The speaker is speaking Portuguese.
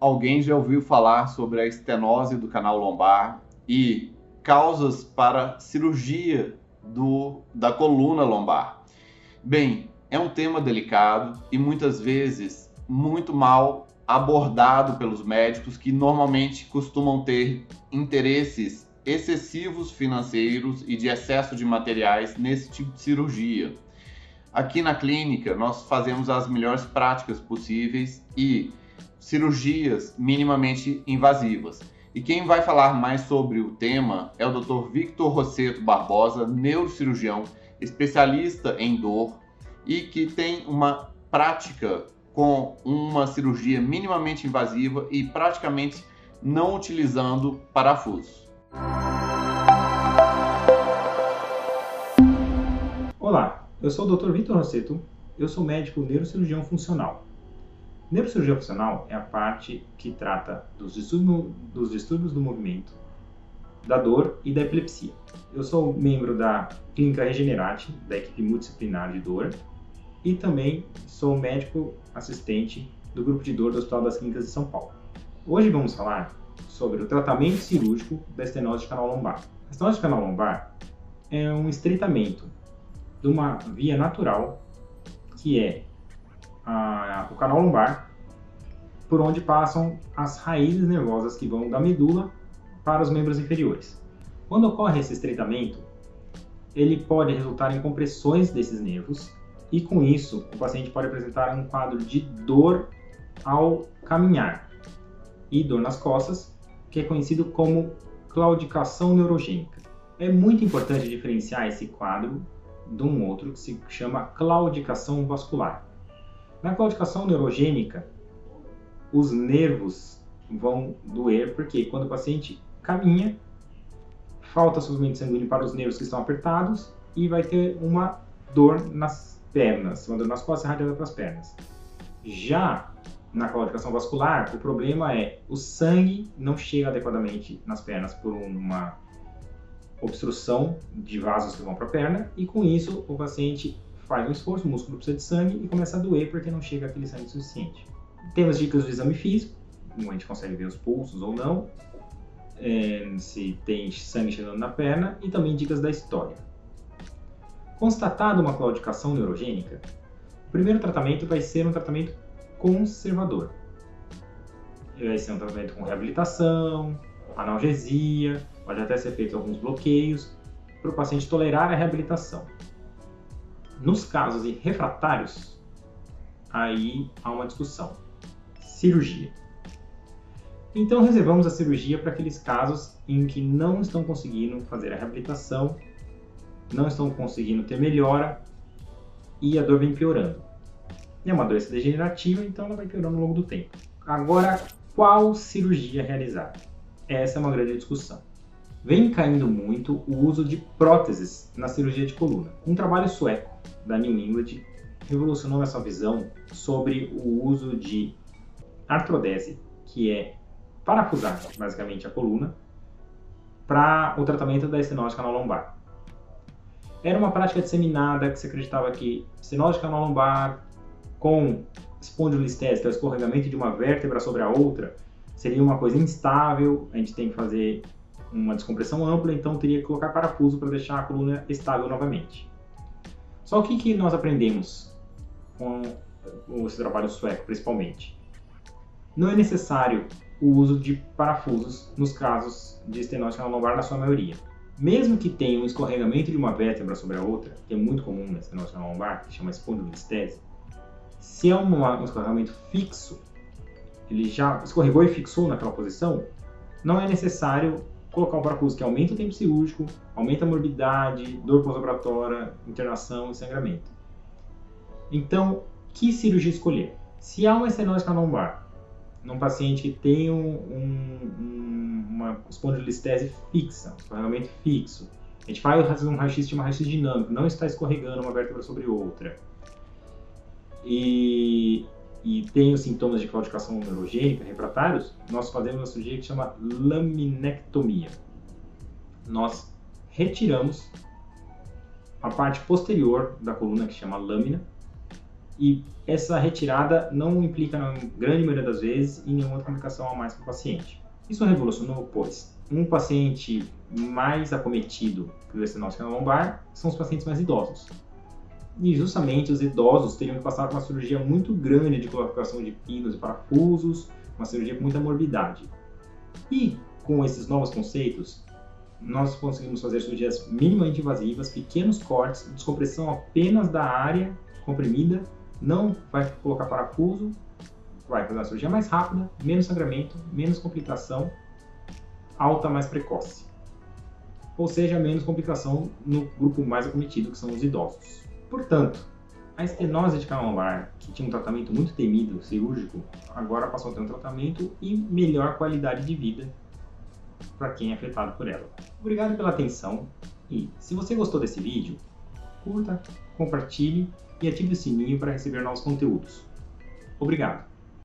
alguém já ouviu falar sobre a estenose do canal lombar e causas para cirurgia do, da coluna lombar? Bem, é um tema delicado e muitas vezes muito mal abordado pelos médicos que normalmente costumam ter interesses excessivos financeiros e de excesso de materiais nesse tipo de cirurgia. Aqui na clínica, nós fazemos as melhores práticas possíveis e cirurgias minimamente invasivas. E quem vai falar mais sobre o tema é o Dr. Victor Rosseto Barbosa, neurocirurgião, especialista em dor e que tem uma prática com uma cirurgia minimamente invasiva e praticamente não utilizando parafusos. Olá, eu sou o Dr. Victor Rosseto, eu sou médico neurocirurgião funcional. Neurocirurgia funcional é a parte que trata dos distúrbios, dos distúrbios do movimento, da dor e da epilepsia. Eu sou membro da Clínica Regenerate, da equipe multidisciplinar de dor, e também sou médico assistente do grupo de dor do Hospital das Clínicas de São Paulo. Hoje vamos falar sobre o tratamento cirúrgico da estenose de canal lombar. A estenose de canal lombar é um estreitamento de uma via natural que é a, o canal lombar, por onde passam as raízes nervosas que vão da medula para os membros inferiores. Quando ocorre esse estreitamento, ele pode resultar em compressões desses nervos e com isso o paciente pode apresentar um quadro de dor ao caminhar e dor nas costas, que é conhecido como claudicação neurogênica. É muito importante diferenciar esse quadro de um outro que se chama claudicação vascular. Na claudicação neurogênica, os nervos vão doer porque quando o paciente caminha, falta suprimento sanguíneo para os nervos que estão apertados e vai ter uma dor nas pernas, uma dor nas costas irradiada para as pernas. Já na claudicação vascular, o problema é o sangue não chega adequadamente nas pernas por uma obstrução de vasos que vão para a perna e com isso o paciente faz um esforço, o músculo precisa de sangue e começa a doer porque não chega aquele sangue suficiente. Temos dicas do exame físico, a gente consegue ver os pulsos ou não, é, se tem sangue chegando na perna e também dicas da história. Constatada uma claudicação neurogênica, o primeiro tratamento vai ser um tratamento conservador. Vai ser um tratamento com reabilitação, analgesia, pode até ser feito alguns bloqueios para o paciente tolerar a reabilitação. Nos casos de refratários, aí há uma discussão. Cirurgia. Então reservamos a cirurgia para aqueles casos em que não estão conseguindo fazer a reabilitação, não estão conseguindo ter melhora e a dor vem piorando. É uma doença degenerativa, então ela vai piorando ao longo do tempo. Agora, qual cirurgia realizar? Essa é uma grande discussão. Vem caindo muito o uso de próteses na cirurgia de coluna. Um trabalho sueco da New England revolucionou essa visão sobre o uso de artrodese, que é parafusar basicamente a coluna, para o tratamento da estenose canal lombar. Era uma prática disseminada que se acreditava que estenose canal lombar com espondilolistese, que é o escorregamento de uma vértebra sobre a outra, seria uma coisa instável, a gente tem que fazer uma descompressão ampla, então teria que colocar parafuso para deixar a coluna estável novamente. Só o que, que nós aprendemos com esse trabalho sueco, principalmente? Não é necessário o uso de parafusos nos casos de estenose lombar, na sua maioria. Mesmo que tenha um escorregamento de uma vértebra sobre a outra, que é muito comum na estenose lombar, que chama espondilolistese, se é um escorregamento fixo, ele já escorregou e fixou naquela posição, não é necessário colocar um parafuso que aumenta o tempo cirúrgico, aumenta a morbidade, dor pós-operatória, internação e sangramento. Então, que cirurgia escolher? Se há uma estenose lombar num paciente que tem um, um, uma espondilolistese fixa, um escorregamento fixo, a gente faz um raio-x de uma raio-x dinâmico, não está escorregando uma vértebra sobre outra, e, e os sintomas de claudicação neurogênica refratários, nós fazemos uma cirurgia que chama laminectomia. Nós retiramos a parte posterior da coluna, que chama lâmina, E essa retirada não implica, na grande maioria das vezes, em nenhuma complicação a mais para o paciente. Isso revolucionou, pois um paciente mais acometido pelo estenose lombar são os pacientes mais idosos. E justamente os idosos teriam que passar por uma cirurgia muito grande de colocação de pinos e parafusos, uma cirurgia com muita morbidade. E com esses novos conceitos, nós conseguimos fazer cirurgias minimamente invasivas, pequenos cortes, descompressão apenas da área comprimida, não vai colocar parafuso, vai fazer uma cirurgia mais rápida, menos sangramento, menos complicação, alta mais precoce. Ou seja, menos complicação no grupo mais acometido, que são os idosos. Portanto, a estenose de canal lombar, que tinha um tratamento muito temido, cirúrgico, agora passou a ter um tratamento e melhor qualidade de vida para quem é afetado por ela. Obrigado pela atenção e, se você gostou desse vídeo, curta, compartilhe e ative o sininho para receber novos conteúdos. Obrigado!